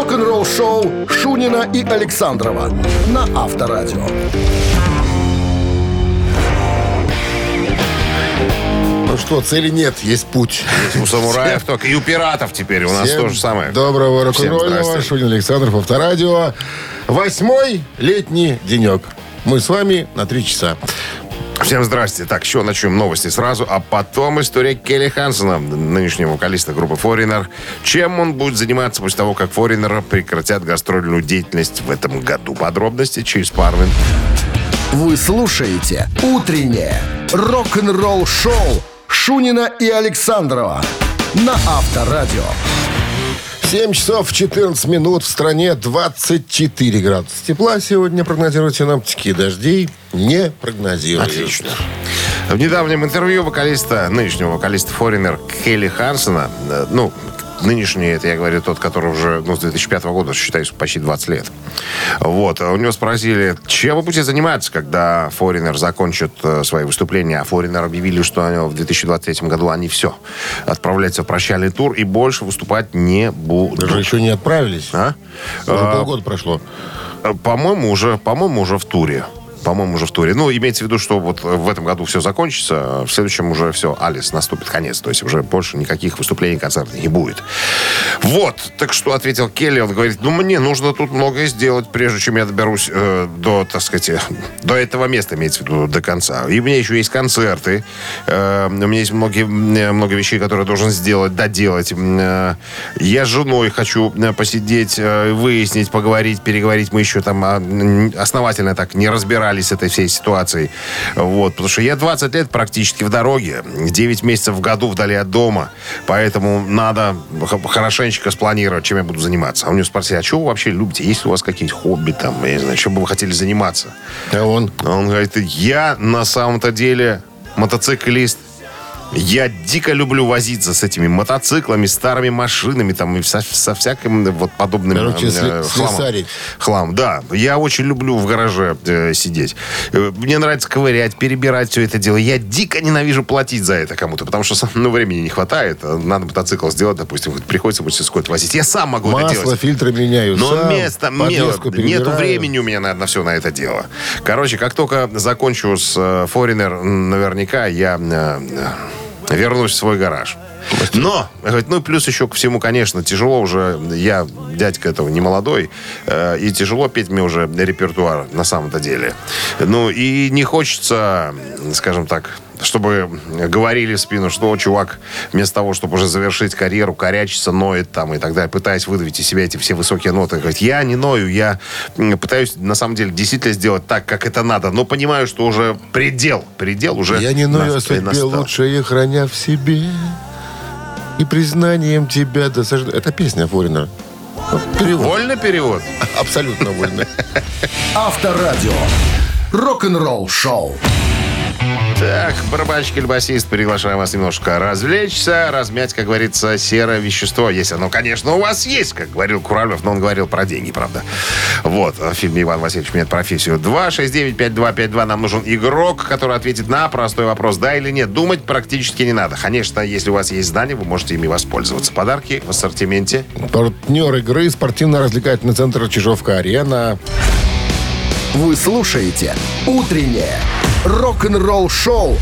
Рок-н-ролл-шоу Шунина и Александрова на Авторадио. Ну что, цели нет, есть путь. У самураев только. И у пиратов теперь у нас Всем то же самое. Доброго здрасте. Шунин Александров, Авторадио. Восьмой летний денек. Мы с вами на три часа. Всем здрасте. Так, еще начнем новости сразу, а потом история Келли Хансона, нынешнего вокалиста группы Foreigner. Чем он будет заниматься после того, как Foreigner прекратят гастрольную деятельность в этом году? Подробности через пару минут. Вы слушаете «Утреннее рок-н-ролл-шоу» Шунина и Александрова на Авторадио. 7 часов 14 минут в стране 24 градуса тепла. Сегодня прогнозируют синаптики. Дождей не прогнозируют. Отлично. В недавнем интервью вокалиста, нынешнего вокалиста Foreigner Келли Хансона, э, ну, нынешний, это я говорю, тот, который уже ну, с 2005 года, считаю, почти 20 лет. Вот. У него спросили, чем вы будете заниматься, когда Foreigner закончит э, свои выступления. А Foreigner объявили, что они в 2023 году они все отправляются в прощальный тур и больше выступать не будут. Даже еще не отправились. А? Уже А, полгода прошло. Э, По-моему, уже, по-моему, уже в туре. По-моему, уже в туре. Ну, имеется в виду, что вот в этом году все закончится, а в следующем уже все, Алис, наступит конец. То есть уже больше никаких выступлений, концертов не будет. Вот. Так что ответил Келли, он говорит, ну, мне нужно тут многое сделать, прежде чем я доберусь э, до, так сказать, э, до этого места, имеется в виду, до конца. И у меня еще есть концерты. Э, у меня есть многие, м, много вещей, которые я должен сделать, доделать. Э, я с женой хочу э, посидеть, э, выяснить, поговорить, переговорить. Мы еще там а, основательно так не разбирались с этой всей ситуацией. Вот. Потому что я 20 лет практически в дороге, 9 месяцев в году вдали от дома. Поэтому надо хорошенечко спланировать, чем я буду заниматься. А у него спросили, а что вы вообще любите? Есть ли у вас какие-то хобби там? Я не знаю, чем бы вы хотели заниматься? А он? Он говорит, я на самом-то деле мотоциклист. Я дико люблю возиться с этими мотоциклами, старыми машинами там и со, со всяким вот подобным Короче, э, сли- хламом. слесарить. Хлам, да. Я очень люблю в гараже э, сидеть. Э, Мне нравится ковырять, перебирать все это дело. Я дико ненавижу платить за это кому-то, потому что ну, времени не хватает. А Надо мотоцикл сделать, допустим, вот приходится мастерской возить. Я сам могу это Масло, делать. фильтры меняю Но сам, места, нету времени у меня на, на все на это дело. Короче, как только закончу с э, Foreigner, наверняка я э, э, вернусь в свой гараж. Но, ну и плюс еще ко всему, конечно, тяжело уже, я дядька этого не молодой, э, и тяжело петь мне уже репертуар на самом-то деле. Ну и не хочется, скажем так, чтобы говорили в спину, что, «О, чувак, вместо того, чтобы уже завершить карьеру, корячится, ноет там и так далее, пытаясь выдавить из себя эти все высокие ноты. Говорит, я не ною, я пытаюсь, на самом деле, действительно сделать так, как это надо, но понимаю, что уже предел, предел уже Я не ною нас- судьбе, настал. лучше ее храня в себе. И признанием тебя досаждаю. Это песня Форина. Перевод. Вольно перевод? Абсолютно вольно. Авторадио. Рок-н-ролл-шоу. Так, барабанщик или басист, приглашаем вас немножко развлечься, размять, как говорится, серое вещество. Если оно, конечно, у вас есть, как говорил Куралев, но он говорил про деньги, правда. Вот, в фильме «Иван Васильевич меняет профессию». 269-5252 нам нужен игрок, который ответит на простой вопрос, да или нет. Думать практически не надо. Конечно, если у вас есть знания, вы можете ими воспользоваться. Подарки в ассортименте. Партнер игры спортивно-развлекательный центр Чижовка-Арена. Вы слушаете «Утреннее рок-н-ролл-шоу»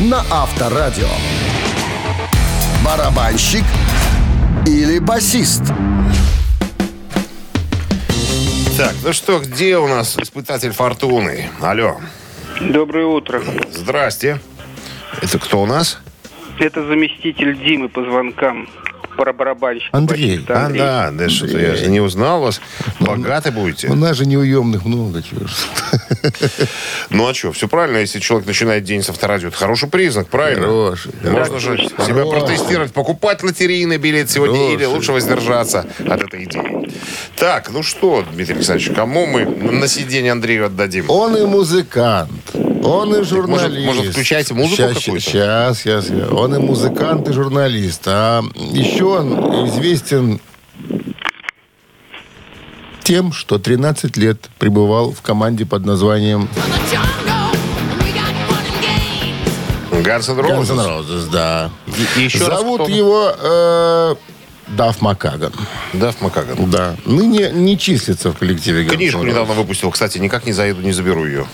на Авторадио. Барабанщик или басист? Так, ну что, где у нас испытатель фортуны? Алло. Доброе утро. Здрасте. Это кто у нас? Это заместитель Димы по звонкам. Про барабанщика. Андрей. басиста А, да, да что-то я же не узнал вас. Богаты будете. У нас же неуемных много чего. Ну а что, все правильно, если человек начинает день с авторадио, это хороший признак, правильно? Хороший. Можно же себя протестировать, покупать лотерейный билет сегодня или лучше воздержаться от этой идеи. Так, ну что, Дмитрий Александрович, кому мы на сиденье Андрею отдадим? Он и музыкант. Он и журналист. может, включайте музыку сейчас, какую-то? Сейчас, сейчас. Он и музыкант, и журналист. А еще он известен тем, что 13 лет пребывал в команде под названием Guns N' Roses. Roses, да. И- еще Зовут его э, Даф Макаган. Даф Макаган. Да. Ныне не числится в коллективе Книжку Guns N' недавно выпустил. Кстати, никак не заеду, не заберу ее.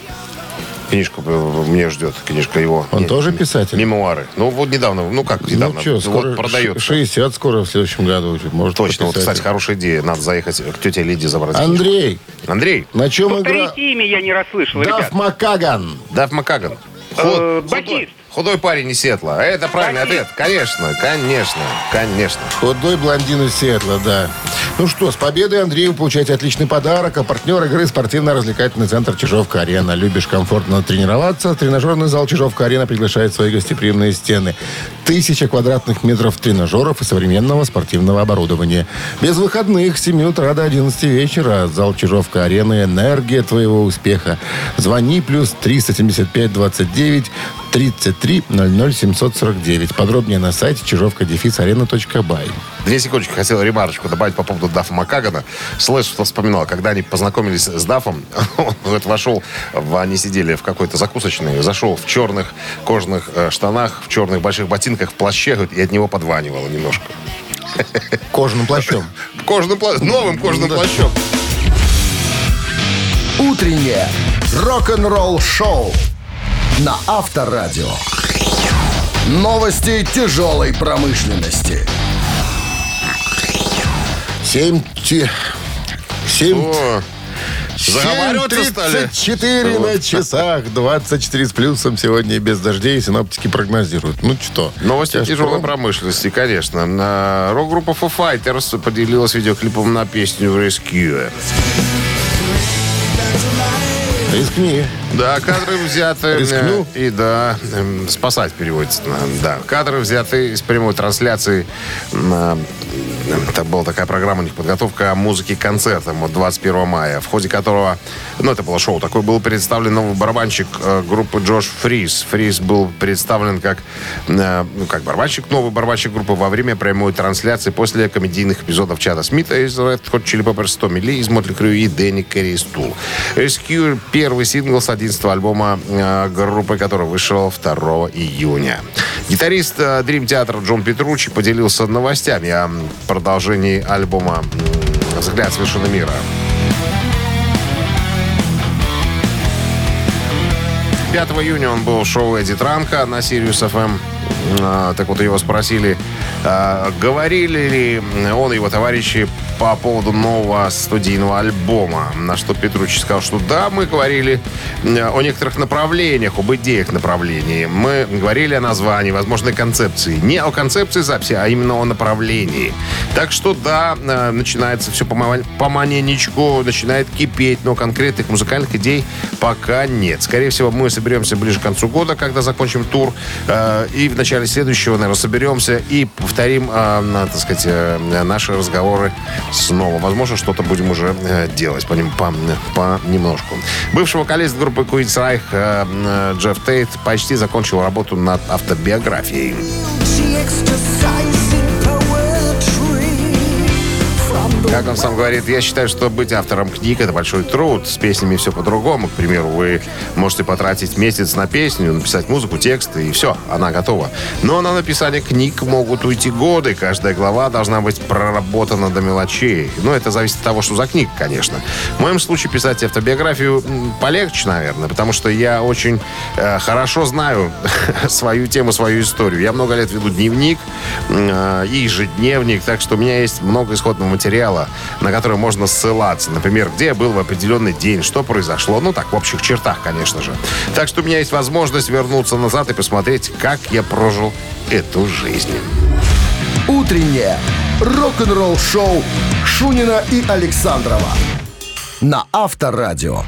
Книжку э, мне ждет. Книжка его. Он Нет, тоже писатель? Мемуары. Ну, вот недавно. Ну, как недавно. Ну что, вот скоро продается. ш- 60 скоро в следующем году. Может, Точно. Вот, кстати, хорошая идея. Надо заехать к тете Лиде забрать. книжку. Андрей, Андрей. на чем игра? Повторите имя, я не расслышал, Даф ребят. Макаган. Даф Макаган. Э, худой, басист. худой парень из Сетла. Это правильный Басист. ответ. Конечно, конечно, конечно. Худой блондин из Сиэтла, да. Ну что, с победой, Андрей, вы получаете отличный подарок. А партнер игры спортивно-развлекательный центр Чижовка-Арена. Любишь комфортно тренироваться? Тренажерный зал Чижовка-Арена приглашает свои гостеприимные стены. Тысяча квадратных метров тренажеров и современного спортивного оборудования. Без выходных с 7 утра до 11 вечера. Зал Чижовка-Арена. Энергия твоего успеха. Звони плюс 375 29 33 00 749. Подробнее на сайте чижовка-арена.бай. Две секундочки хотел ремарочку добавить по поводу Дафа Макагана. Слэш что вспоминал, когда они познакомились с Дафом, он вошел, в, они сидели в какой-то закусочной, зашел в черных кожаных э, штанах, в черных больших ботинках, в плаще, говорит, и от него подванивало немножко. Кожаным плащом. Кожаным пла- новым кожаным плащом. Утреннее рок-н-ролл-шоу на Авторадио. Новости тяжелой промышленности. 7... ти- 7... О, заговариваться стали. 34 на часах, 24 с плюсом сегодня и без дождей синоптики прогнозируют. Ну что? Новости тяжелой промышленности, конечно. На- Рок-группа Foo Fighters поделилась видеоклипом на песню Rescue. Рискни. Да, кадры взяты... э, Рискну. И да, эм, спасать переводится. Да, кадры взяты из прямой трансляции. Это была такая программа у них подготовка музыки к концертам вот 21 мая, в ходе которого, ну, это было шоу, такой был представлен новый барабанщик э, группы Джош Фриз. Фриз был представлен как, э, ну, как барабанщик, новый барабанщик группы во время прямой трансляции после комедийных эпизодов Чада Смита из Red Hot Chili Peppers, Томми Ли из Мотли Крю и Дэнни Керри из. Rescue – первый сингл с 11 альбома э, группы, который вышел 2 июня. Гитарист э, Dream Theater Джон Петручи поделился новостями о продолжении альбома «Взгляд с вершины мира». 5 июня он был в шоу Эдди Транка на Sirius FM. А, Так вот, его спросили, а, говорили ли он и его товарищи по поводу нового студийного альбома. На что Петручи сказал, что да, мы говорили э, о некоторых направлениях, об идеях направлений. Мы говорили о названии, возможной концепции. Не о концепции записи, а именно о направлении. Так что да, начинается все пома- поманенечку, начинает кипеть, но конкретных музыкальных идей пока нет. Скорее всего, мы соберемся ближе к концу года, когда закончим тур, и в начале следующего, наверное, соберемся и повторим, э, так сказать, э, наши разговоры снова. Возможно, что-то будем уже э, делать по ним по, понемножку. Бывший вокалист группы Queen's Reich э, э, Джефф Тейт почти закончил работу над автобиографией. Как он сам говорит, я считаю, что быть автором книг это большой труд. С песнями все по-другому. К примеру, вы можете потратить месяц на песню, написать музыку, тексты, и все, она готова. Но на написание книг могут уйти годы. Каждая глава должна быть проработана до мелочей. Но это зависит от того, что за книга, конечно. В моем случае писать автобиографию полегче, наверное, потому что я очень э, хорошо знаю свою тему, свою историю. Я много лет веду дневник э, ежедневник, так что у меня есть много исходного материала, на который можно ссылаться. Например, где я был в определенный день, что произошло. Ну, так, в общих чертах, конечно же. Так что у меня есть возможность вернуться назад и посмотреть, как я прожил эту жизнь. Утреннее рок-н-ролл-шоу Шунина и Александрова на Авторадио.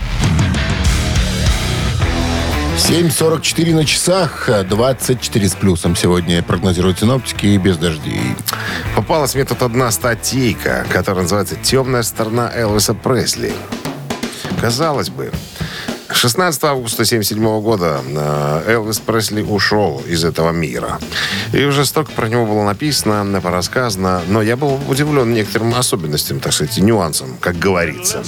7.44 на часах, 24 с плюсом сегодня прогнозируют синоптики и без дождей. Попалась мне тут одна статейка, которая называется «Темная сторона Элвиса Пресли». Казалось бы, 16 августа 1977 года э, Элвис Пресли ушел из этого мира. И уже столько про него было написано, порассказано, но я был удивлен некоторым особенностям, так сказать, нюансам, как говорится.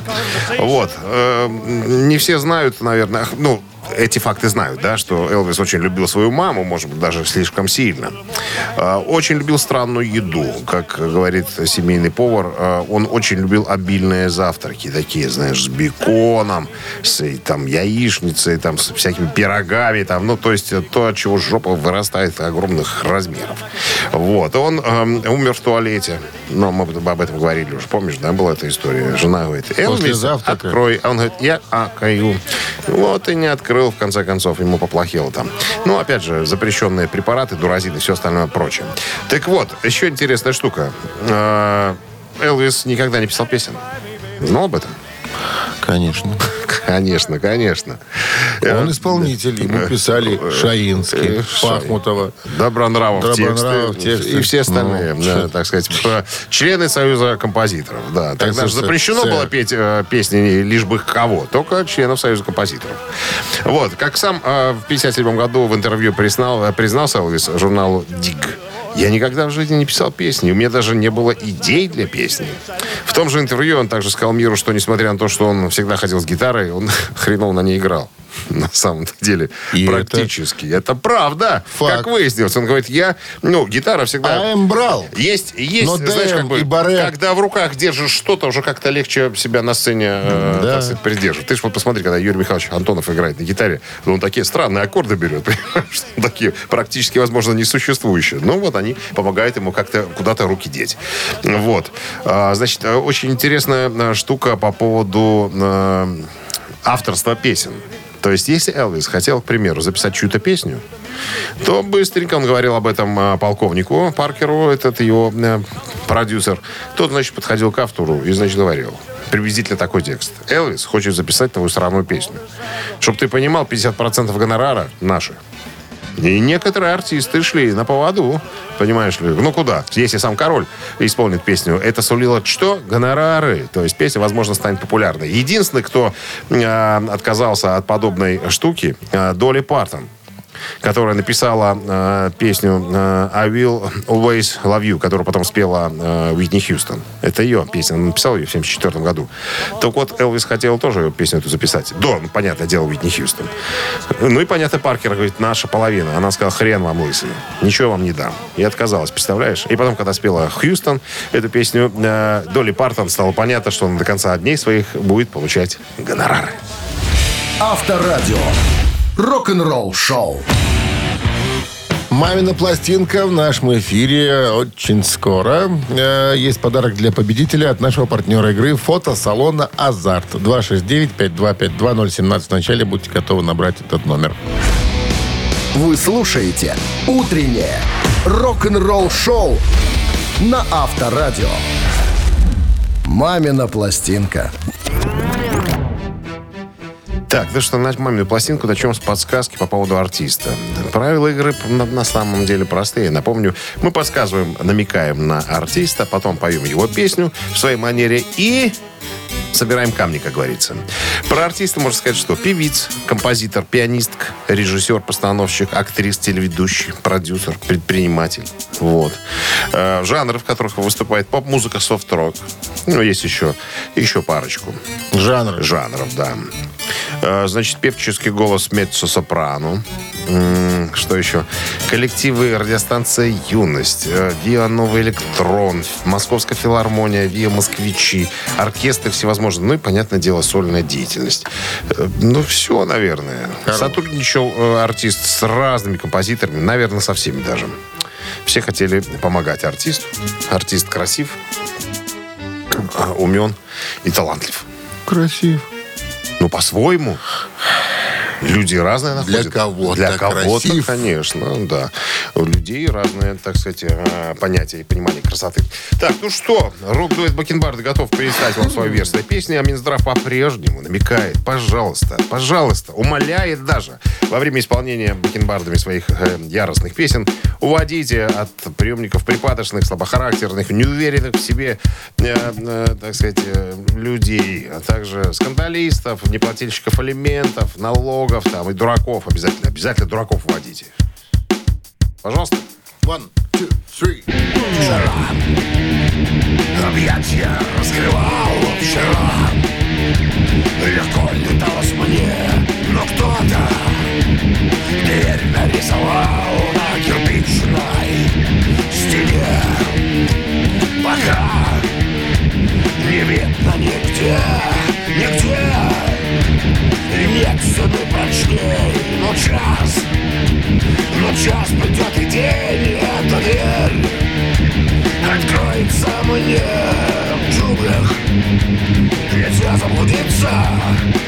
Вот. Э, Не все знают, наверное, ну, эти факты знают, да, что Элвис очень любил свою маму, может быть, даже слишком сильно. Э, очень любил странную еду. Как говорит семейный повар, э, он очень любил обильные завтраки. Такие, знаешь, с беконом, с э, там, яичницей, там, с всякими пирогами. Там, ну, то есть то, от чего жопа вырастает огромных размеров. Вот. Он э, умер в туалете. Но мы об этом говорили уже. Помнишь, да, была эта история? Жена говорит, Элвис, завтрака. открой. А он говорит, я акаю. Вот и не открыл, в конце концов, ему поплохело там. Ну, опять же, запрещенные препараты, дуразины, все остальное прочее. Так вот, еще интересная штука. Э, Элвис никогда не писал песен. Знал об этом? Конечно. Конечно, конечно. Он исполнитель. Ему писали Шаинский, Э, Пахмутова. Добронравов, Добронравов тексты, тексты. и все остальные, Ну, да, так сказать, члены Союза композиторов. Да, тогда же запрещено было петь э, песни лишь бы кого, только членов Союза композиторов. Вот, как сам э, в 57 году в интервью признал, э, признался Элвис журналу «Дик», я никогда в жизни не писал песни. У меня даже не было идей для песни. В том же интервью он также сказал миру, что несмотря на то, что он всегда ходил с гитарой, он хреново на ней играл. На самом деле. И практически. Это, правда. Факт. Как выяснилось. Он говорит, я... Ну, гитара всегда... АМ брал. Есть, есть, Но знаешь, как бы, и баре. когда в руках держишь что-то, уже как-то легче себя на сцене э, Да. так сказать, придерживать. Ты же вот посмотри, когда Юрий Михайлович Антонов играет на гитаре, он такие странные аккорды берет, понимаешь? такие практически, возможно, несуществующие. Ну, вот они помогают ему как-то куда-то руки деть. Вот. А, значит, э, очень интересная э, штука по поводу э, авторства песен. То есть, если Элвис хотел, к примеру, записать чью-то песню, то быстренько он говорил об этом э, полковнику Паркеру, этот его э, продюсер. Тот, значит, подходил к автору и, значит, говорил приблизительно такой текст. Элвис хочет записать твою сраную песню. Чтобы ты понимал, 50% гонорара наши. И некоторые артисты шли на поводу, понимаешь ли. Ну куда? Если сам король исполнит песню, это сулило что? Гонорары. То есть песня, возможно, станет популярной. Единственный, кто э, отказался от подобной штуки, э, Долли Партон которая написала э, песню э, «I will always love you», которую потом спела э, Уитни Хьюстон. Это ее песня. Она написала ее в 1974 году. Так вот, Элвис хотел тоже песню эту записать. До, ну, понятное дело, Уитни Хьюстон. Ну и, понятно, Паркер говорит, наша половина. Она сказала, хрен вам лысый. Ничего вам не дам. И отказалась, представляешь? И потом, когда спела Хьюстон эту песню, э, Долли Партон стало понятно, что она до конца дней своих будет получать гонорары. Авторадио. Рок-н-ролл шоу. Мамина пластинка в нашем эфире очень скоро. Э, Есть подарок для победителя от нашего партнера игры фотосалона «Азарт». 269-5252-017. Вначале будьте готовы набрать этот номер. Вы слушаете «Утреннее рок-н-ролл шоу» на Авторадио. «Мамина пластинка». Так, ну что, на мамину пластинку начнем с подсказки по поводу артиста. Правила игры на, на самом деле простые. Напомню, мы подсказываем, намекаем на артиста, потом поем его песню в своей манере и собираем камни, как говорится. Про артиста можно сказать, что певиц, композитор, пианистка, режиссер, постановщик, актрис, телеведущий, продюсер, предприниматель. Вот. Э, жанры, в которых выступает поп-музыка, софт-рок. Ну, есть еще, еще парочку Жанр. жанров, да. Э, Значит, певческий голос меццо-сопрано. Что еще? Коллективы радиостанция «Юность», э, ВИА «Новый электрон», Московская филармония, ВИА «Москвичи», оркестры всевозможные. Ну и, понятное дело, сольная деятельность. Э, Ну, все, наверное. Сотрудничал э, артист с разными композиторами, наверное, со всеми даже. Все хотели помогать артисту. Артист красив, умен и талантлив. Красив. Ну, по-своему. Люди разные находят. Для кого-то Для кого-то, красив. конечно, да. У людей разные, так сказать, э, понятия и понимание красоты. Так, ну что, рок-дуэт Бакенбарды готов перестать вам свою версию песни, а Минздрав по-прежнему намекает, пожалуйста, пожалуйста, умоляет даже во время исполнения Бакенбардами своих э, яростных песен уводите от приемников припадочных, слабохарактерных, неуверенных в себе, э, э, так сказать, э, людей, а также скандалистов, неплательщиков алиментов, налогов там и дураков обязательно. Обязательно дураков вводите. Пожалуйста. One, two, three. Объятья раскрывал вчера Легко не мне Но кто-то рисовал на кирпичной стене Пока не видно нигде, нигде И стены прочней, но час Но час придет и день, и эта дверь Откроется мне в джунглях. Нельзя заблудиться,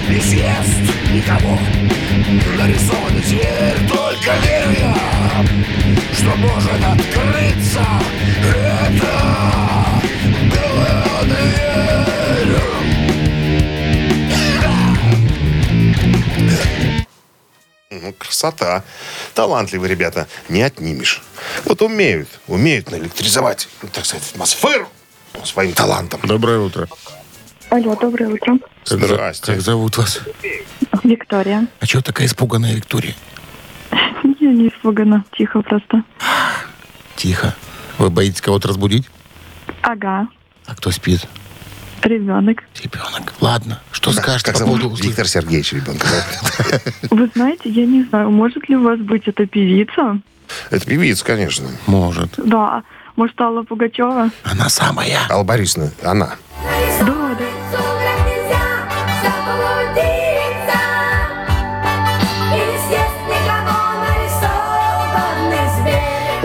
не съест никого. Нарисована дверь, только верю я Что может открыться Это белая дверь Ну, красота. Талантливые ребята. Не отнимешь. Вот умеют. Умеют наэлектризовать, так сказать, атмосферу своим талантом. Доброе утро. Алло, доброе утро. Как, Здрасте. как зовут вас? Виктория. А чего такая испуганная, Виктория? Я не испугана. Тихо просто. Тихо. Вы боитесь кого-то разбудить? Ага. А кто спит? Ребенок. Ребенок. Ладно. Что скажете Как по поводу зовут? услышанного? Виктор Сергеевич ребенка. Вы знаете, я не знаю, может ли у вас быть эта певица? Это певица, конечно. Может. Да. Может, Алла Пугачева? Она самая. Алла Борисовна, она. Да,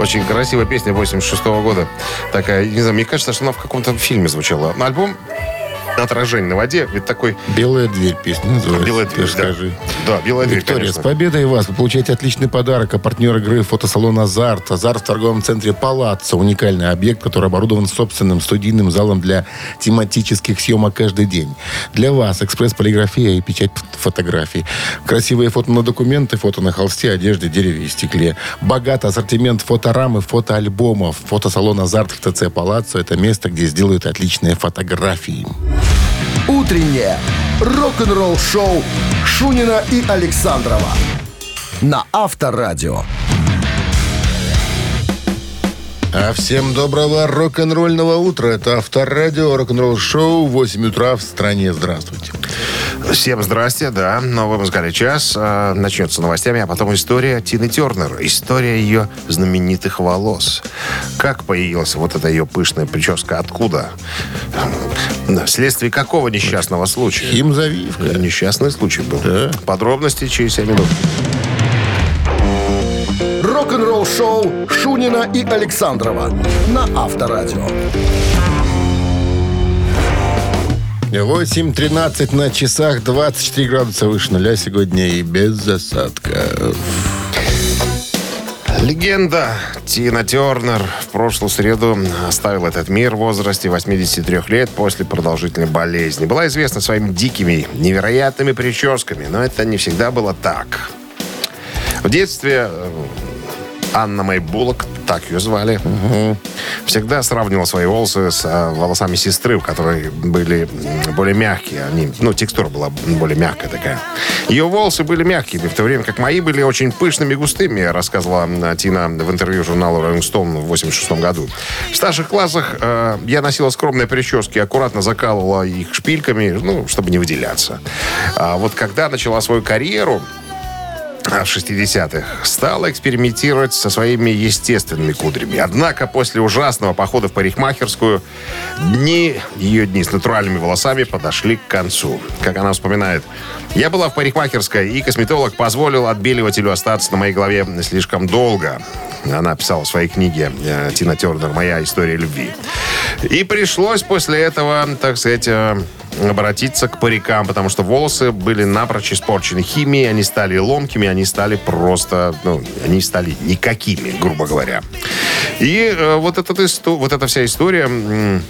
Очень красивая песня 86 года. Такая, не знаю, мне кажется, что она в каком-то фильме звучала. Альбом «Отражение на воде». Ведь такой... Белая дверь песня называется. Белая дверь, да. скажи. Да, белая дверь, Виктория, конечно. с победой вас! Вы получаете отличный подарок. А партнер игры фотосалон «Азарт». «Азарт» в торговом центре «Палаццо». Уникальный объект, который оборудован собственным студийным залом для тематических съемок каждый день. Для вас экспресс-полиграфия и печать фотографий. Красивые фото на документы, фото на холсте, одежде, дереве и стекле. Богатый ассортимент фоторам и фотоальбомов. Фотосалон «Азарт» в ТЦ «Палаццо» — это место, где сделают отличные фотографии. Утреннее рок-н-ролл-шоу Шунина и Александрова на Авторадио. А всем доброго рок-н-ролльного утра. Это Авторадио, рок-н-ролл шоу, 8 утра в стране. Здравствуйте. Всем здрасте, да. Новый музыкальный час. э, начнется новостями, а потом история Тины Тернер. История ее знаменитых волос. Как появилась вот эта ее пышная прическа? Откуда? Эм, Вследствие какого несчастного случая? Химзавивка. Несчастный случай был. Да. Подробности через 7 минут. Рок-н-ролл-шоу Шунина и Александрова на Авторадио. 8.13 на часах, 24 градуса выше нуля сегодня и без засадка. Легенда Тина Тернер в прошлую среду оставила этот мир в возрасте 83 лет после продолжительной болезни. Была известна своими дикими, невероятными прическами, но это не всегда было так. В детстве э, Анна Мэй Буллок, так ее звали, всегда сравнивала свои волосы с э, волосами сестры, у которой были более мягкие. Они, ну, текстура была более мягкая такая. Ее волосы были мягкими, в то время как мои были очень пышными и густыми, рассказывала Тина в интервью журналу Rolling Stone в 86 году. В старших классах э, я носила скромные прически, аккуратно закалывала их шпильками, ну, чтобы не выделяться. А вот когда начала свою карьеру, в 60-х стала экспериментировать со своими естественными кудрями. Однако после ужасного похода в парикмахерскую дни, ее дни с натуральными волосами подошли к концу. Как она вспоминает, я была в парикмахерской, и косметолог позволил отбеливателю остаться на моей голове слишком долго. Она писала в своей книге э, Тина Тернер «Моя история любви». И пришлось после этого, так сказать, э, обратиться к парикам, потому что волосы были напрочь испорчены химией, они стали ломкими, они стали просто, ну, они стали никакими, грубо говоря. И э, вот, этот, вот эта вся история,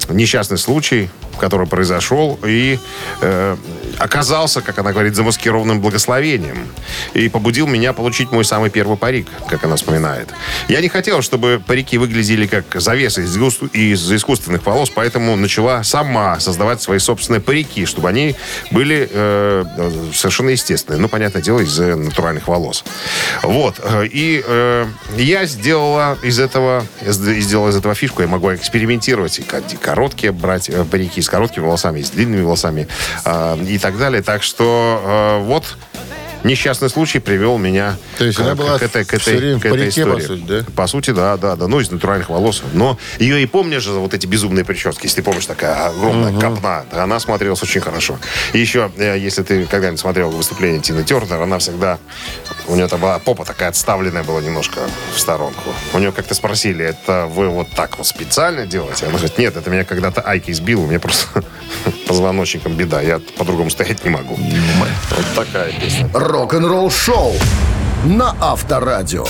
несчастный случай, который произошел, и э, оказался, как она говорит, замаскированным благословением. И побудил меня получить мой самый первый парик, как она вспоминает. Я не хотела, чтобы парики выглядели как завесы из, гус- из искусственных волос, поэтому начала сама создавать свои собственные парики, чтобы они были э, совершенно естественные. Ну, понятное дело, из натуральных волос. Вот. Э, И э, я сделала из этого, сделала из этого фишку. Я могу экспериментировать и ко- и короткие брать э, парики с короткими волосами, с длинными волосами э, и так далее. Так что э, вот несчастный случай привел меня То есть к, она была к этой, к этой, к этой парике, по истории. сути, да? По сути, да, да, да. Ну, из натуральных волос. Но ее и помнишь же, вот эти безумные прически, если ты помнишь, такая огромная копна. Да, Она смотрелась очень хорошо. И еще, э, если ты когда-нибудь смотрел выступление Тины Тернер, она всегда... У нее там была попа такая отставленная была немножко в сторонку. У нее как-то спросили, это вы вот так вот специально делаете? Она говорит, нет, это меня когда-то Айки сбил, у меня просто позвоночником беда, я по-другому стоять не могу. Вот такая песня. Рок-н-ролл шоу на Авторадио.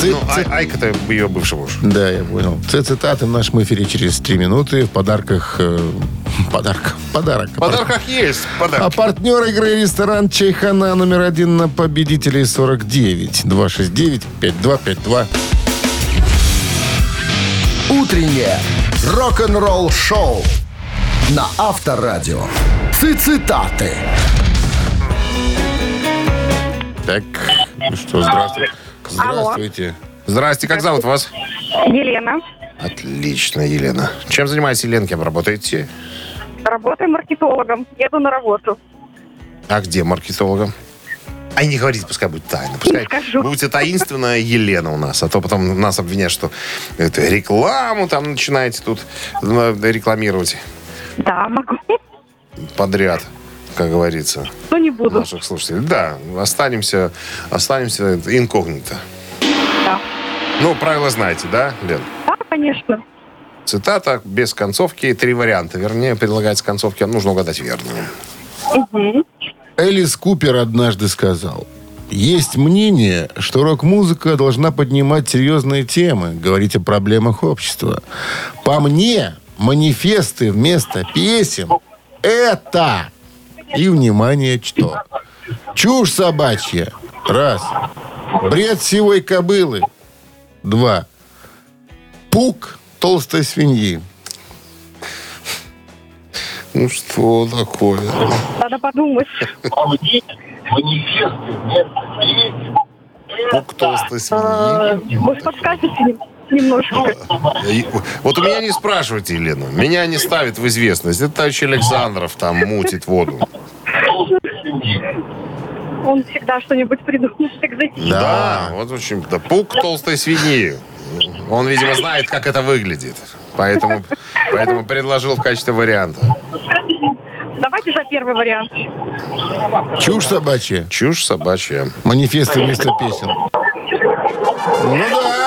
Ци- Ну, Ай- Айка-то ее бывший муж. Да, я понял. Цитаты в нашем эфире через три минуты. В подарках... э, подарок. Подарок. В подарках есть. А Подарки. партнер игры ресторан Чайхана номер один на победителей 49 269 5252. Утреннее рок-н-ролл шоу на Авторадио. Цитаты. Так, ну что, здравствуйте. Здравствуйте. Здрасте, как зовут вас? Елена. Отлично, Елена. Чем занимаетесь, Елена, кем работаете? Работаю маркетологом. Еду на работу. А где маркетологом? А не говорите, пускай будет тайна. Пускай Не скажу. будете таинственная Елена у нас. А то потом нас обвинят, что это рекламу там начинаете тут э, рекламировать Да, могу. подряд, как говорится, Но не буду. наших слушателей. Да, останемся, останемся инкогнито. Да. Ну, правила знаете, да, Лен? Да, конечно. Цитата без концовки. Три варианта. Вернее, предлагается концовки. Нужно угадать верную. Элис Купер однажды сказал, есть мнение, что рок-музыка должна поднимать серьезные темы, говорить о проблемах общества. По мне, манифесты вместо песен – это... И, внимание, что? Чушь собачья. Раз. Бред сивой кобылы. Два. Пук толстой свиньи. Ну, что такое? Надо подумать. Пук толстой свиньи. А, Может, подскажете немножко? И- Вот у меня не спрашивайте, Елена. Меня не ставят в известность. Это товарищ Александров там мутит воду. Он всегда что-нибудь придумает экзотическое. Да, вот очень. Да, пук толстой свиньи. Он, видимо, знает, как это выглядит. Поэтому, поэтому предложил в качестве варианта. Давайте за первый вариант. Чушь собачья. Чушь собачья. Манифесты вместо песен. Ну да.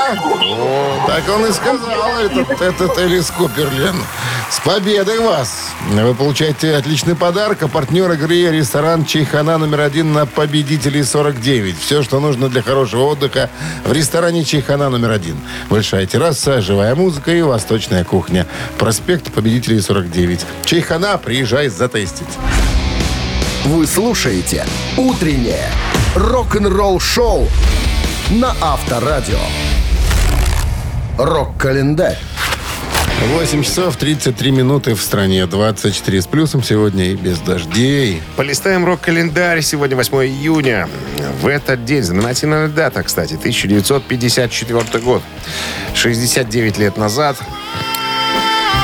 Так он и сказал, этот, этот Элис Куперлен. С победой вас! Вы получаете отличный подарок. А партнер игры ресторан Чайхана номер один на победителей 49. Все, что нужно для хорошего отдыха в ресторане Чайхана номер один. Большая терраса, живая музыка и восточная кухня. Проспект победителей 49. Чайхана, приезжай затестить. Вы слушаете «Утреннее рок-н-ролл-шоу» на Авторадио. Рок-календарь. 8 часов 33 минуты в стране. 24 с плюсом сегодня и без дождей. Полистаем рок-календарь. Сегодня 8 июня. В этот день, знаменательная дата, кстати, 1954 год. 69 лет назад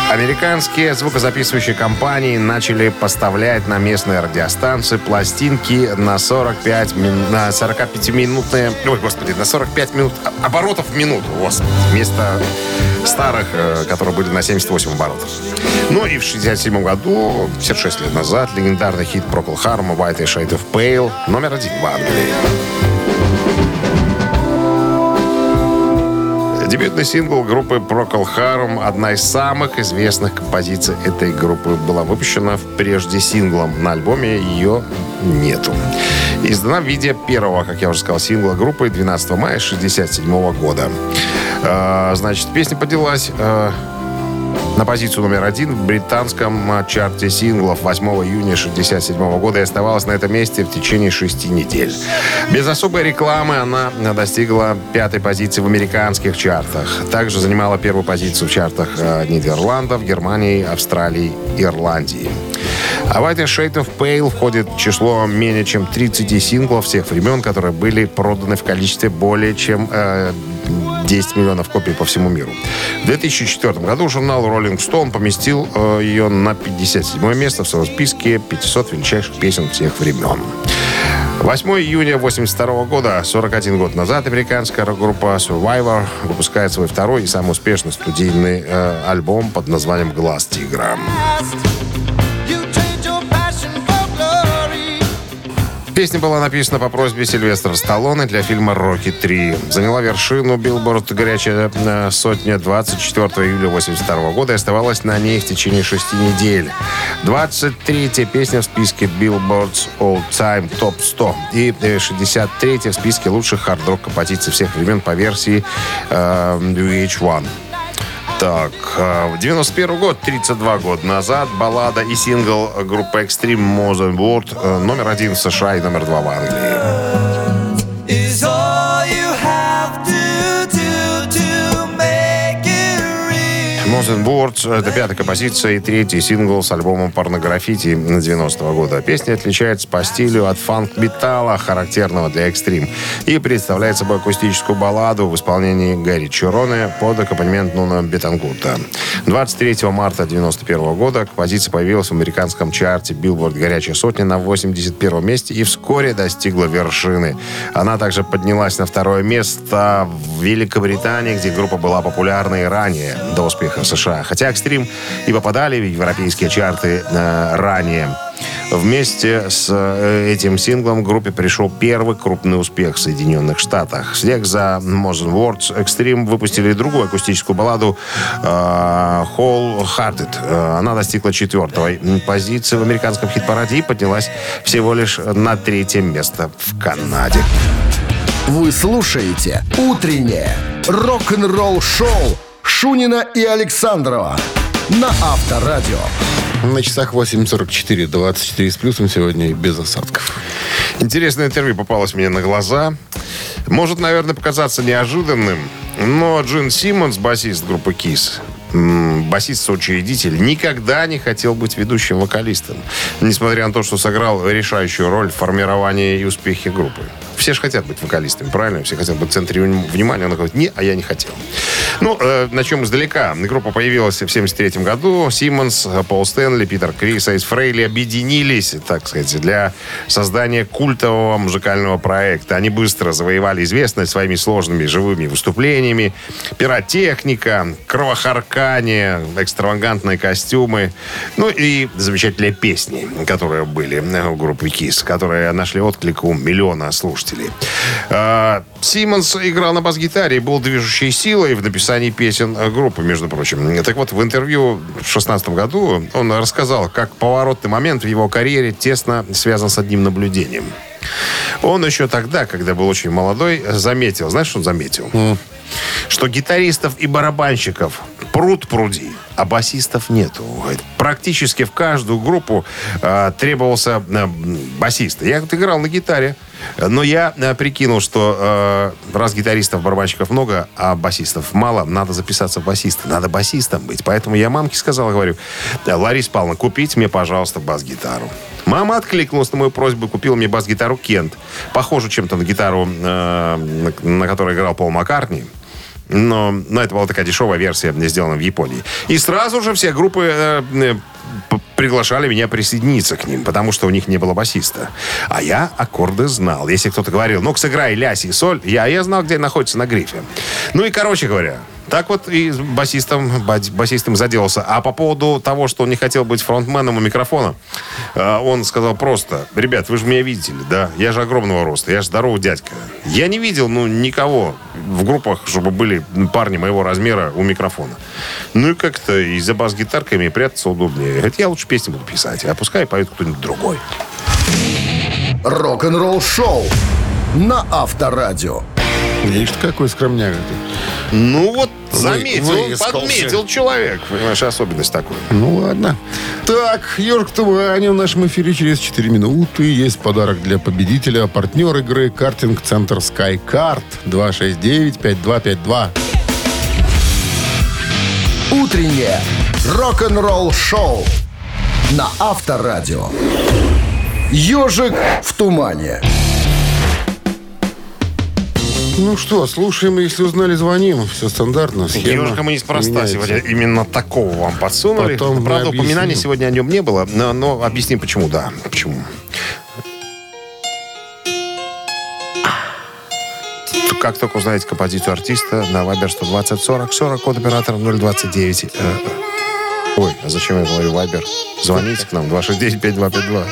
Американские звукозаписывающие компании начали поставлять на местные радиостанции пластинки на 45 мин- на 45 минутные, ой, господи, на 45 минут оборотов в минуту, господи, вместо старых, э, которые были на 78 оборотов. Ну и в 67 году, 56 лет назад, легендарный хит Procol Harum White Shade of Pale номер один в Англии. Дебютный сингл группы Procol Harum, одна из самых известных композиций этой группы, была выпущена прежде синглом. На альбоме ее нету. Издана в виде первого, как я уже сказал, сингла группы 12 мая 1967 года. Э, Значит, песня поднялась э, на позицию номер один в британском э, чарте синглов 8 июня 1967 года и оставалась на этом месте в течение шести недель. Без особой рекламы она достигла пятой позиции в американских чартах. Также занимала первую позицию в чартах э, Нидерландов, Германии, Австралии, Ирландии. А White Shade of Pale входит в число менее чем 30 синглов всех времен, которые были проданы в количестве более чем э, 10 миллионов копий по всему миру. В 2004 году журнал Rolling Stone поместил э, ее на 57 место в своем списке 500 величайших песен всех времен. 8 июня 82 года, 41 год назад, американская рок-группа Survivor выпускает свой второй и самый успешный студийный э, альбом под названием «Глаз тигра». Песня была написана по просьбе Сильвестра Сталлоне для фильма «Рокки 3». Заняла вершину Билборд «Горячая э, сотня» 24 июля 82 года и оставалась на ней в течение шести недель. 23-я песня в списке Billboard's All Time Top 100 и 63-я в списке лучших хард-рок композиций всех времен по версии э, VH1. Так, э, в 91 год, 32 года назад, баллада и сингл группы Extreme Modern World э, номер один в США и номер два в Англии. Modern World — это пятая композиция и третий сингл с альбомом «Порнографити» 90 года. Песня отличается по стилю от фанк-металла, характерного для экстрим, и представляет собой акустическую балладу в исполнении Гэри Чироне под аккомпанемент Нуна Бетангурта. 23 марта 91 года композиция появилась в американском чарте Billboard «Горячая сотня» на 81 месте и вскоре достигла вершины. Она также поднялась на второе место в Великобритании, где группа была популярна и ранее, до успеха в США. Хотя «Экстрим» и попадали в европейские чарты э, ранее. Вместе с э, этим синглом группе пришел первый крупный успех в Соединенных Штатах. Вслед за Modern Words Extreme выпустили другую акустическую балладу э, Whole Hearted. Она достигла четвертой позиции в американском хит-параде и поднялась всего лишь на третье место в Канаде. Вы слушаете «Утреннее рок-н-ролл-шоу» Шунина и Александрова на Авторадио. На часах 8.44, 24 с плюсом сегодня и без осадков. Интересное интервью попалось мне на глаза. Может, наверное, показаться неожиданным, но Джин Симмонс, басист группы Kiss, басист-соучредитель, никогда не хотел быть ведущим вокалистом, несмотря на то, что сыграл решающую роль в формировании и успехе группы. Все же хотят быть вокалистами, правильно? Все хотят быть в центре вни- внимания. Он говорит, не, а я не хотел. Ну, э, начнем издалека. Группа появилась в 73 году. Симмонс, Пол Стэнли, Питер Крис, Айс Фрейли объединились, так сказать, для создания культового музыкального проекта. Они быстро завоевали известность своими сложными живыми выступлениями. Пиротехника, кровохаркание, экстравагантные костюмы. Ну и замечательные песни, которые были у группы Kiss, которые нашли отклик у миллиона слушателей. А, Симмонс играл на бас-гитаре и был движущей силой в написании песен группы, между прочим. Так вот, в интервью в 16 году он рассказал, как поворотный момент в его карьере тесно связан с одним наблюдением. Он еще тогда, когда был очень молодой, заметил, знаешь, что он заметил? Что гитаристов и барабанщиков пруд пруди, а басистов нету. Практически в каждую группу э, требовался э, басист. Я вот играл на гитаре, но я э, прикинул, что э, раз гитаристов, барабанщиков много, а басистов мало, надо записаться в басисты. Надо басистом быть. Поэтому я мамке сказал, говорю, Лариса Павловна, купите мне, пожалуйста, бас-гитару. Мама откликнулась на мою просьбу купила мне бас-гитару Кент. Похожу чем-то на гитару, э, на, на которой играл Пол Маккартни. Но, но это была такая дешевая версия, сделана в Японии. И сразу же все группы э, э, приглашали меня присоединиться к ним, потому что у них не было басиста. А я аккорды знал. Если кто-то говорил, ну-ка сыграй ля, си, соль, я, я знал, где находится на грифе. Ну и, короче говоря, так вот и с басистом, ба- басистом заделался. А по поводу того, что он не хотел быть фронтменом у микрофона, э, он сказал просто, ребят, вы же меня видели, да? Я же огромного роста, я же здоровый дядька. Я не видел, ну, никого в группах, чтобы были парни моего размера у микрофона. Ну и как-то и за бас-гитарками прятаться удобнее. Говорит, я лучше песни буду писать, а пускай поет кто-нибудь другой. Рок-н-ролл-шоу на Авторадио. Видишь, ты какой скромняга ты. Ну вот, заметил, подметил человек. Понимаешь, особенность такой. Ну ладно. Так, Йорк Тумани в нашем эфире через 4 минуты. Есть подарок для победителя. Партнер игры картинг-центр SkyCard 269-5252. Утреннее рок-н-ролл-шоу на Авторадио. Ежик в тумане. Ну что, слушаем, если узнали, звоним. Все стандартно. схема Ежика мы неспроста меняется. сегодня именно такого вам подсунули. Потом Правда, упоминания сегодня о нем не было, но, но объясним, почему, да. Почему. как только узнаете композицию артиста, на Viber 120 40 40, код оператора 029. Э, Ой, а зачем я говорю Viber? Звоните к нам 269-5252.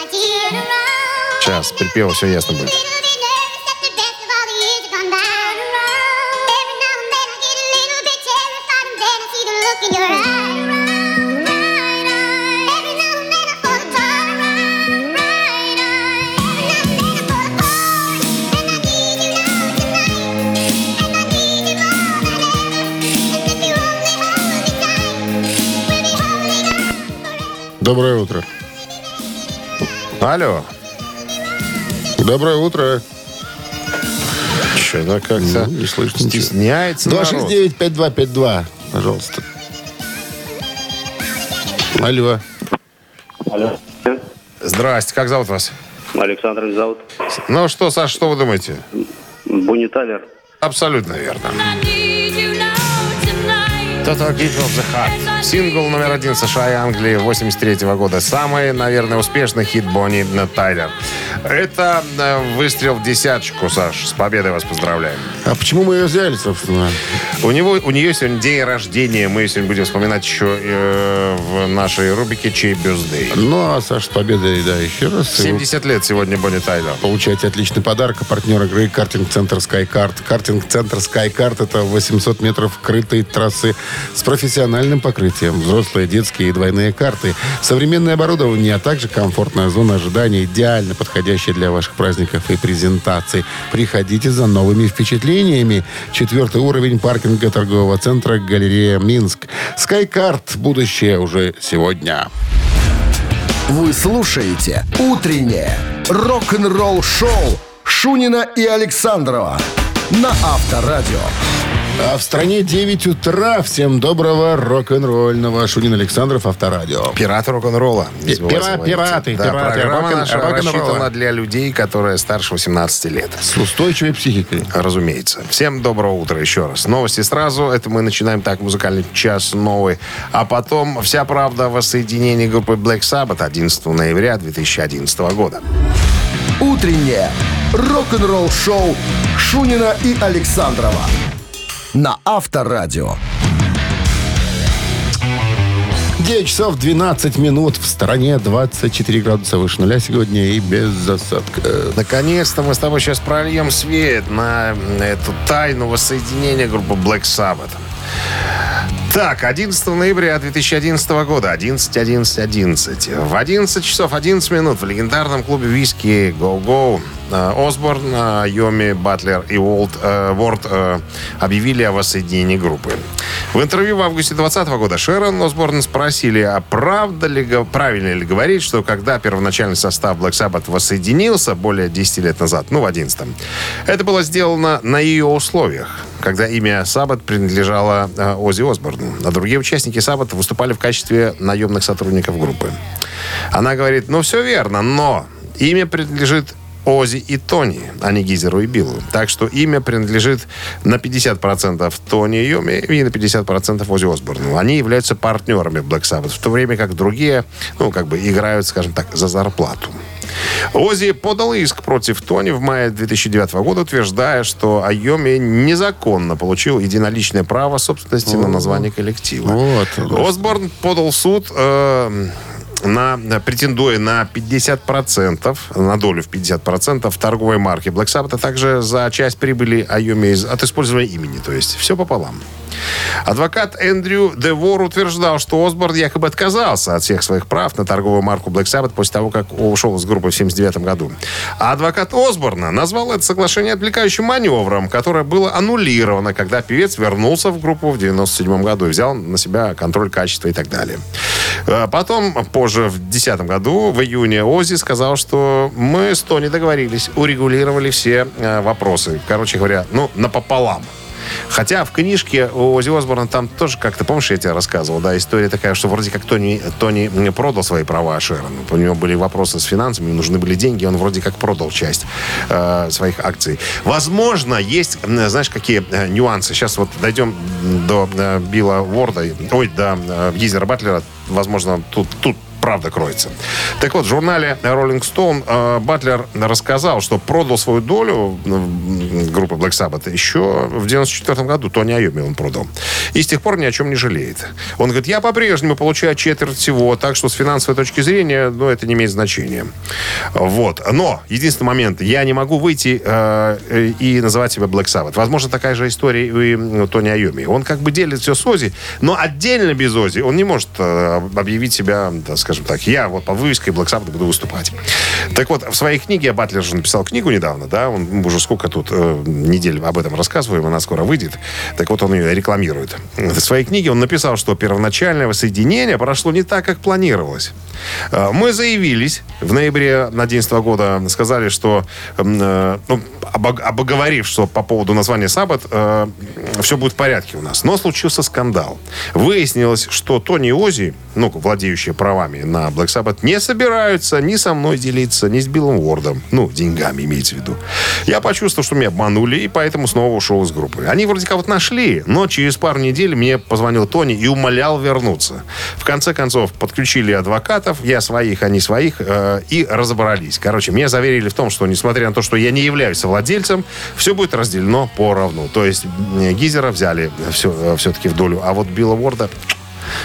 Сейчас, припева, все ясно будет. Доброе утро. Алло. Доброе утро. Что-то как-то Ну, не слышно стесняется народ. 269-5252, пожалуйста. Алло. Алло. Здрасте, как зовут вас? Александр зовут. Ну что, Саш, что вы думаете? Бонни Тайлер. Абсолютно верно. Total Hit of the Heart. Сингл номер один США и Англии 83 года. Самый, наверное, успешный хит Бонни Тайлер. Это э, выстрел в десяточку, Саш. С победой вас поздравляем. А почему мы ее взяли, собственно? У, него, у нее сегодня день рождения. Мы сегодня будем вспоминать еще э, в нашей рубрике «Чей бюздей». Ну, а Саша, с победой, да, еще раз. 70 лет сегодня Бонни Тайлер. Получаете отличный подарок. А партнер игры картинг-центр SkyCard. Картинг-центр SkyCard – это 800 метров крытой трассы с профессиональным покрытием. Взрослые, детские и двойные карты. Современное оборудование, а также комфортная зона ожидания, идеально подходящая для ваших праздников и презентаций. Приходите за новыми впечатлениями. Четвертый уровень паркинга торгового центра «Галерея Минск». SkyCard. Будущее уже сегодня. Вы слушаете «Утреннее рок-н-ролл-шоу» Шунина и Александрова на Авторадио. А в стране 9 утра. Всем доброго рок-н-ролльного. Шунин Александров, Авторадио. Пираты рок-н-ролла. Пира- звонить. пираты, Да, пираты, программа рок-н- наша рок-н-ролла. рассчитана для людей, которые старше 18 лет. С устойчивой психикой. Разумеется. Всем доброго утра еще раз. Новости сразу. Это мы начинаем так, музыкальный час новый. А потом вся правда о воссоединении группы Black Sabbath 11 ноября 2011 года. Утреннее рок-н-ролл-шоу Шунина и Александрова на Авторадио. 9 часов 12 минут. В стороне 24 градуса выше нуля сегодня и без засадка. Наконец-то мы с тобой сейчас прольем свет на эту тайну воссоединения группы Black Sabbath. Так, 11 ноября 2011 года, 11, 11, 11. В 11 часов 11 минут в легендарном клубе виски Go э, Осборн, э, Йоми, Батлер и Уолт, э, э, объявили о воссоединении группы. В интервью в августе 2020 года Шерон Осборн спросили, а правда ли, правильно ли говорить, что когда первоначальный состав Black Sabbath воссоединился более 10 лет назад, ну, в 11 это было сделано на ее условиях, когда имя Саббат принадлежало э, Оззи Осборну, а другие участники Саббат выступали в качестве наемных сотрудников группы. Она говорит, ну, все верно, но имя принадлежит Ози и Тони, а не Гизеру и Биллу. Так что имя принадлежит на 50% Тони Йоми и на 50% Ози Осборну. Они являются партнерами Black Sabbath, в то время как другие, ну, как бы играют, скажем так, за зарплату. Ози подал иск против Тони в мае 2009 года, утверждая, что Айоми незаконно получил единоличное право собственности на название коллектива. Вот. Осборн подал в суд э, на, претендуя на 50%, на долю в 50% в торговой марке Black Sabbath, а также за часть прибыли Айоми от использования имени. То есть все пополам. Адвокат Эндрю Девор утверждал, что Осборн якобы отказался от всех своих прав на торговую марку Black Sabbath после того, как ушел из группы в 1979 году. А адвокат Осборна назвал это соглашение отвлекающим маневром, которое было аннулировано, когда певец вернулся в группу в 1997 году и взял на себя контроль качества и так далее. А Потом, позже, в 2010 году, в июне, Ози сказал, что мы с Тони договорились, урегулировали все э, вопросы. Короче говоря, ну, напополам. Хотя в книжке у Ози Осборна там тоже как-то, помнишь, я тебе рассказывал, да, история такая, что вроде как Тони, Тони продал свои права Шерону. У него были вопросы с финансами, нужны были деньги, он вроде как продал часть э, своих акций. Возможно, есть, знаешь, какие э, нюансы. Сейчас вот дойдем до э, Билла Уорда, ой, до э, Гизера Батлера. Возможно, тут, тут правда кроется. Так вот, в журнале Rolling Stone э, Батлер рассказал, что продал свою долю э, группы Black Sabbath еще в 94 году. Тони Айоми он продал. И с тех пор ни о чем не жалеет. Он говорит, я по-прежнему получаю четверть всего, так что с финансовой точки зрения, ну, это не имеет значения. Вот. Но, единственный момент, я не могу выйти э, и называть себя Black Sabbath. Возможно, такая же история и у Тони Айоми. Он как бы делит все с Ози, но отдельно без Ози он не может э, объявить себя, да, скажем так, я вот по вывеске Black Sabbath буду выступать. Так вот, в своей книге, Батлер же написал книгу недавно, да, он уже сколько тут э, недель об этом рассказываем, она скоро выйдет. Так вот, он ее рекламирует. В своей книге он написал, что первоначальное воссоединение прошло не так, как планировалось. Э, Мы заявились в ноябре 2011 года, сказали, что, э, ну, обог- обоговорив, что по поводу названия Саббат, э, все будет в порядке у нас. Но случился скандал. Выяснилось, что Тони Ози, ну, владеющие правами на Black Sabbath, не собираются ни со мной делиться, ни с Биллом Уордом. Ну, деньгами имеется в виду. Я почувствовал, что меня обманули, и поэтому снова ушел из группы. Они вроде как вот нашли, но через пару недель мне позвонил Тони и умолял вернуться. В конце концов, подключили адвокатов, я своих, они своих, э, и разобрались. Короче, меня заверили в том, что, несмотря на то, что я не являюсь владельцем, все будет разделено поровну. То есть э, Гизера взяли все, все-таки в долю, а вот Билла Уорда,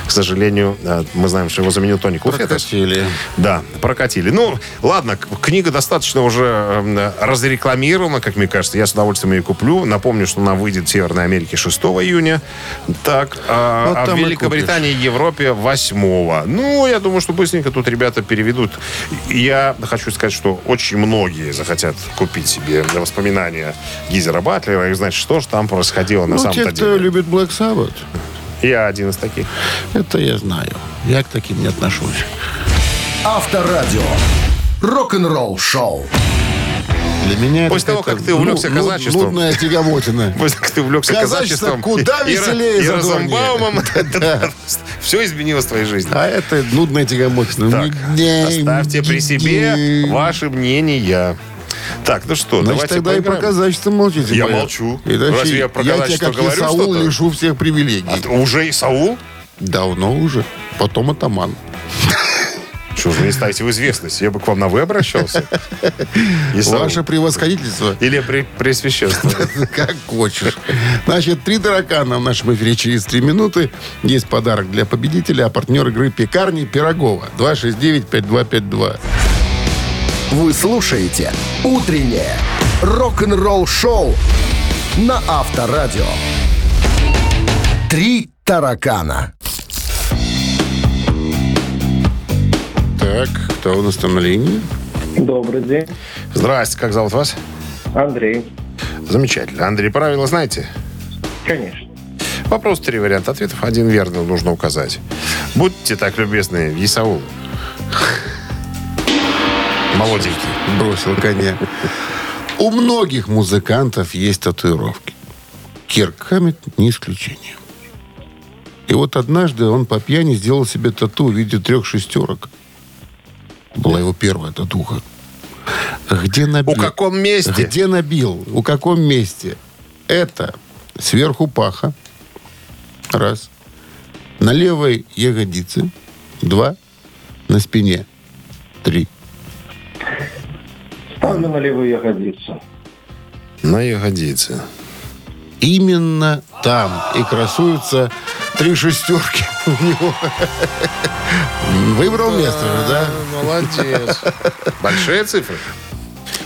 к сожалению, э, мы знаем, что его заменил Тони Клуфетес. Прокатили. Да, прокатили. Ну, ладно, книга достаточно уже э, разрекламирована, как мне кажется. Я с удовольствием ее куплю. Напомню, что она выйдет в Северной Америке 6 июня. Так, а, Вот а в там и Великобритании и Европе 8 Ну, я думаю, что быстренько тут ребята переведут. Я хочу сказать, что очень многие захотят купить себе воспоминания Гизера Батлера и узнать, что же там происходило на Ну, самом-то те, кто деле. любит Black Sabbath, Я один из таких. это я знаю. Я к таким не отношусь. Авторадио. Рок-н-ролл шоу. Для меня После это того, как ты увлекся ну- казачеством. Нудная тягомотина. После как ты увлекся Казачество казачеством. куда веселее и, и задорнее. Розенбаумом. Все изменилось в твоей жизни. А это нудная тягомотина. Так, оставьте при себе ваши мнения. Так, ну что, Значит, давайте тогда и про поиграем. казачество молчите. Я молчу. Иначе Разве я про я казачество как говорю Исаул, что-то? лишу всех привилегий. А ты уже и Саул? Давно уже. Потом атаман. Что же, вы не ставите в известность? Я бы к вам на «вы» обращался. Исаул. Ваше превосходительство. Или при, пресвященство. Как хочешь. Значит, три таракана в нашем эфире через три минуты. Есть подарок для победителя, а партнер игры «Пекарни Пирогова». 269-5252. Вы слушаете «Утреннее рок-н-ролл-шоу» на Авторадио. Три таракана. Так, кто у нас там на линии? Добрый день. Здрасте, как зовут вас? Андрей. Замечательно. Андрей, правила знаете? Конечно. Вопрос три варианта ответов. Один верный нужно указать. Будьте так любезны, Исаул. Молоденький. Бросил коня. У многих музыкантов есть татуировки. Кирк Хаммет не исключение. И вот однажды он по пьяни сделал себе тату в виде трех шестерок. Была его первая татуха. Где набил? У каком месте? Где набил? У каком месте? Это сверху паха. Раз. На левой ягодице. Два. На спине. Три. Ставлю на левую ягодицу. На ягодице. Именно там и красуются три шестерки у него. Выбрал место же, да? Молодец. Большие цифры.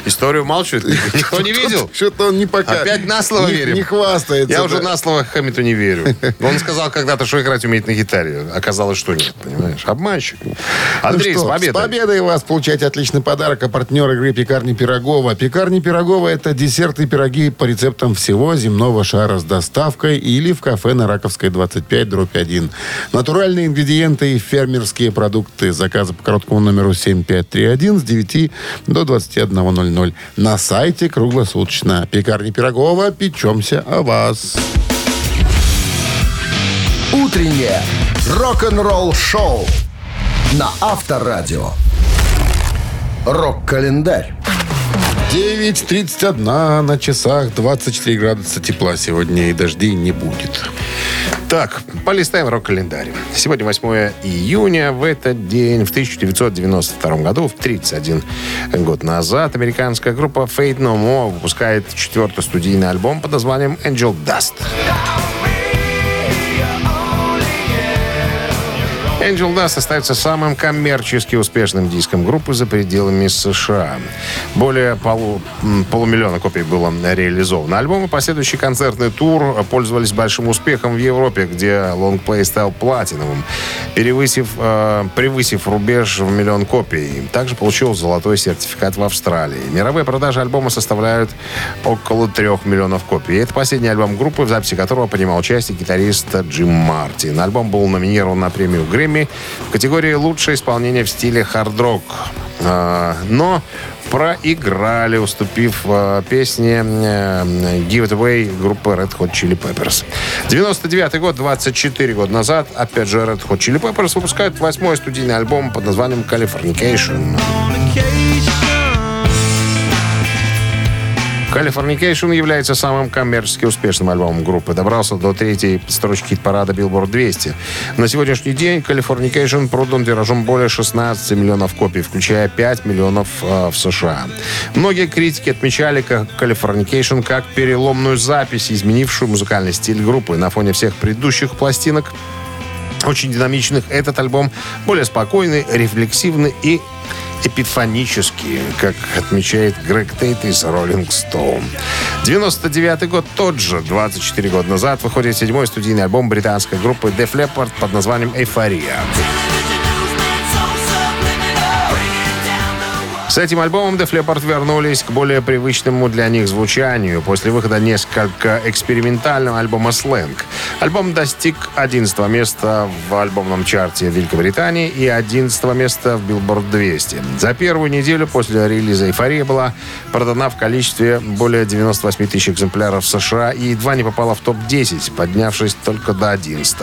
Историю молчит. Никто не видел? Что-то он не показывает. Опять на слово не, верим. Не хвастается. Я да. уже на слово Хамиту не верю. Он сказал когда-то, что играть умеет на гитаре. Оказалось, что нет, понимаешь? Обманщик. Андрей, Ну с что, победой. С победой вас получаете отличный подарок. А партнер игры «Пекарни Пирогова». «Пекарни Пирогова» — это десерты и пироги по рецептам всего земного шара с доставкой или в кафе на Раковской 25, дробь 1. Натуральные ингредиенты и фермерские продукты. Заказы по короткому номеру 7531 с 9 до 21.00. На сайте круглосуточно. «Пекарни Пирогова». Печемся о вас. Утреннее рок-н-ролл-шоу на Авторадио. Рок-календарь. 9.31 на часах, 24 градуса тепла сегодня и дождей не будет. Так, полистаем рок-календарь. Сегодня 8 июня. В этот день, в 1992 году, в 31 год назад, американская группа Fate No More выпускает четвертый студийный альбом под названием Angel Dust. Angel Dust остается самым коммерчески успешным диском группы за пределами США. Более полу, полумиллиона копий было реализовано. Альбом и последующий концертный тур пользовались большим успехом в Европе, где лонгплей стал платиновым, перевысив, э, превысив рубеж в миллион копий. Также получил золотой сертификат в Австралии. Мировые продажи альбома составляют около трех миллионов копий. Это последний альбом группы, в записи которого принимал участие гитарист Джим Мартин. Альбом был номинирован на премию Грэмми в категории «Лучшее исполнение в стиле хард-рок». А, Но проиграли, уступив а, песне «Give It Away» группы Red Hot Chili Peppers. 99 год, 24 года назад, опять же, Red Hot Chili Peppers выпускают восьмой студийный альбом под названием «Californication». Californication является самым коммерчески успешным альбомом группы. Добрался до третьей строчки хит-парада Billboard 200. На сегодняшний день Californication продан тиражом более 16 миллионов копий, включая 5 миллионов э, в США. Многие критики отмечали Californication как переломную запись, изменившую музыкальный стиль группы. На фоне всех предыдущих пластинок очень динамичных. Этот альбом более спокойный, рефлексивный и эпифанический, как отмечает Грег Тейт из Rolling Stone. 99 год тот же, 24 года назад, выходит седьмой студийный альбом британской группы Def Leppard под названием «Эйфория». С этим альбомом Def Leppard вернулись к более привычному для них звучанию после выхода несколько экспериментального альбома «Сленг». Альбом достиг 11 места в альбомном чарте Великобритании и 11 места в Billboard 200. За первую неделю после релиза «Эйфория» была продана в количестве более 98 тысяч экземпляров в США и едва не попала в топ-10, поднявшись только до 11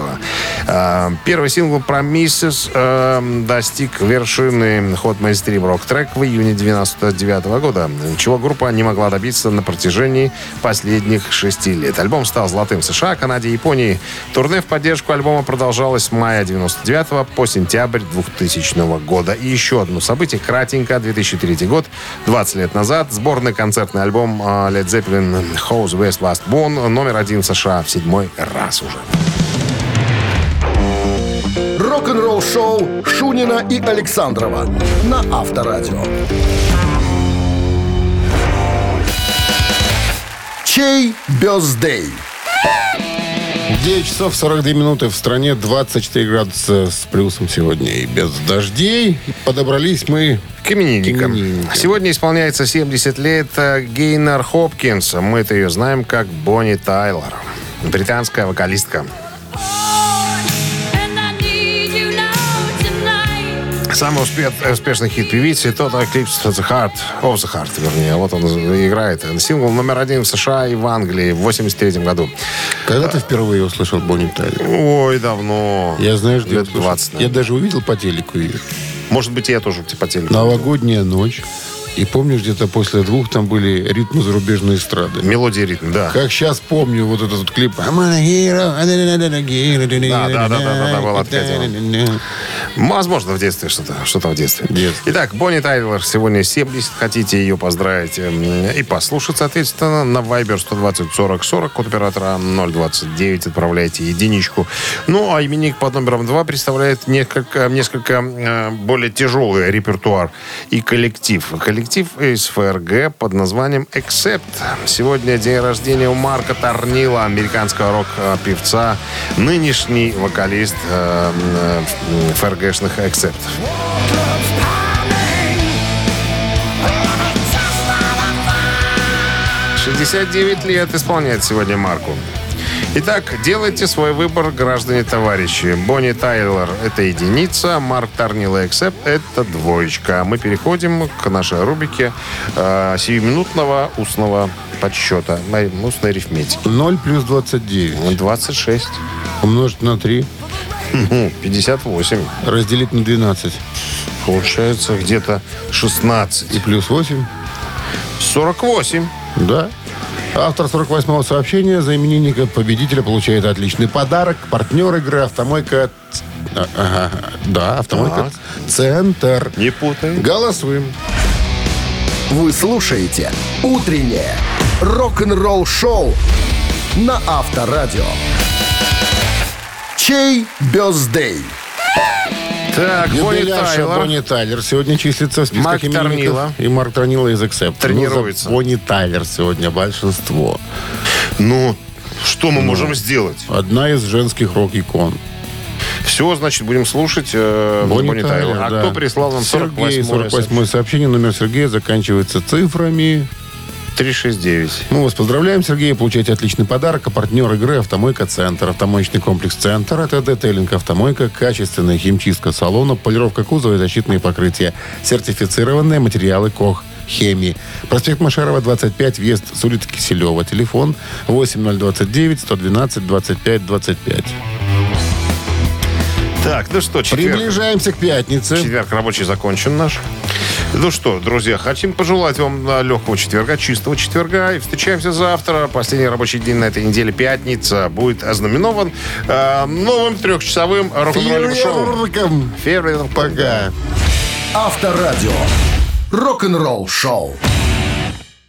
Первый сингл «Promises» э, достиг вершины ход мейнстрим рок-трек в июне 1999 года, чего группа не могла добиться на протяжении последних шести лет. Альбом стал золотым в США, Канаде и Японии. Турне в поддержку альбома продолжалось с мая 99 по сентябрь 2000 года. И еще одно событие, кратенько, 2003 год, 20 лет назад, сборный концертный альбом а, Led Zeppelin «House West Last Born» номер один в США в седьмой раз уже. Рок-н-ролл шоу Шунина и Александрова на Авторадио. Чей бездей? 9 часов 42 минуты в стране, 24 градуса с плюсом сегодня и без дождей. Подобрались мы К именинникам. К именинникам. Сегодня исполняется 70 лет э, Гейнар Хопкинс. Мы-то ее знаем как Бонни Тайлор. Британская вокалистка. Самый успе- успешный хит певицы Total Eclipse of the Heart, of the Heart, вернее. Вот он играет. Сингл номер один в США и в Англии в 83 году. Когда ты впервые услышал Бонни Тайлер? Ой, давно. Я знаешь, Лет услышал? 20, Я наверное. даже увидел по телеку ее. Может быть, я тоже по телеку. Новогодняя ночь. И помнишь, где-то после двух там были ритмы зарубежной эстрады. Мелодия ритм, да. Как сейчас помню вот этот вот клип. I'm a hero. Да, да, да, да, да, была такая. Возможно, в детстве что-то, что-то в детстве. Детстве. Итак, Бонни Тайлер сегодня 70. Хотите ее поздравить эм, и послушать, соответственно, на Viber 120 40 40, код оператора 029, отправляйте единичку. Ну, а именник под номером 2 представляет несколько, несколько э, более тяжелый репертуар и коллектив. Коллектив из ФРГ под названием Accept. Сегодня день рождения у Марка Торнила, американского рок-певца, нынешний вокалист э, э, ФРГшных Accept. — 69 лет исполняет сегодня Марку. Итак, делайте свой выбор, граждане-товарищи. Бонни Тайлор – это единица, Марк Торнил и Эксеп – это двоечка. Мы переходим к нашей рубрике э, сиюминутного устного подсчета, устной арифметики. 0 плюс 29. 26, Умножить на 3. ну, 58. Разделить на 12. Получается где-то 16. И плюс 8. 48. Да. Автор 48-го сообщения за именинника победителя получает отличный подарок. Партнер игры «Автомойка...» А, ага, Да, «Автомойка Центр». Не путай. Голосуем. Вы слушаете «Утреннее рок-н-ролл-шоу» на Авторадио. Чей бездей? Так, Бонни Тайлор. Бонни Тайлер сегодня числится в списках Марк. Торнило. И Марк Тронила из Accept. Тренируется. Ну, Бонни Тайлер сегодня большинство. Ну, что мы можем сделать? Одна из женских рок-икон. Все, значит, будем слушать э, Бонни Бонни Тайлор. Тайлер, А да. кто прислал нам Сергей, 48 48 сообщение. Номер Сергея заканчивается цифрами. 369. Мы вас поздравляем, Сергей. Получаете отличный подарок. А партнер игры «Автомойка Центр». Автомоечный комплекс «Центр». Это детейлинг «Автомойка». Качественная химчистка салона. Полировка кузова и защитные покрытия. Сертифицированные материалы КОХ. Хемии. Проспект Машарова, 25, въезд с улицы Киселева. Телефон 8029 112 25 25. Так, ну что, четверг. Приближаемся к пятнице. Четверг рабочий закончен наш. Ну что, друзья, хотим пожелать вам легкого четверга, чистого четверга. И встречаемся завтра. Последний рабочий день на этой неделе, пятница, будет ознаменован э, новым трехчасовым рок-н-ролльным шоу. Фейерверком. Пока. Авторадио. Рок-н-ролл-шоу.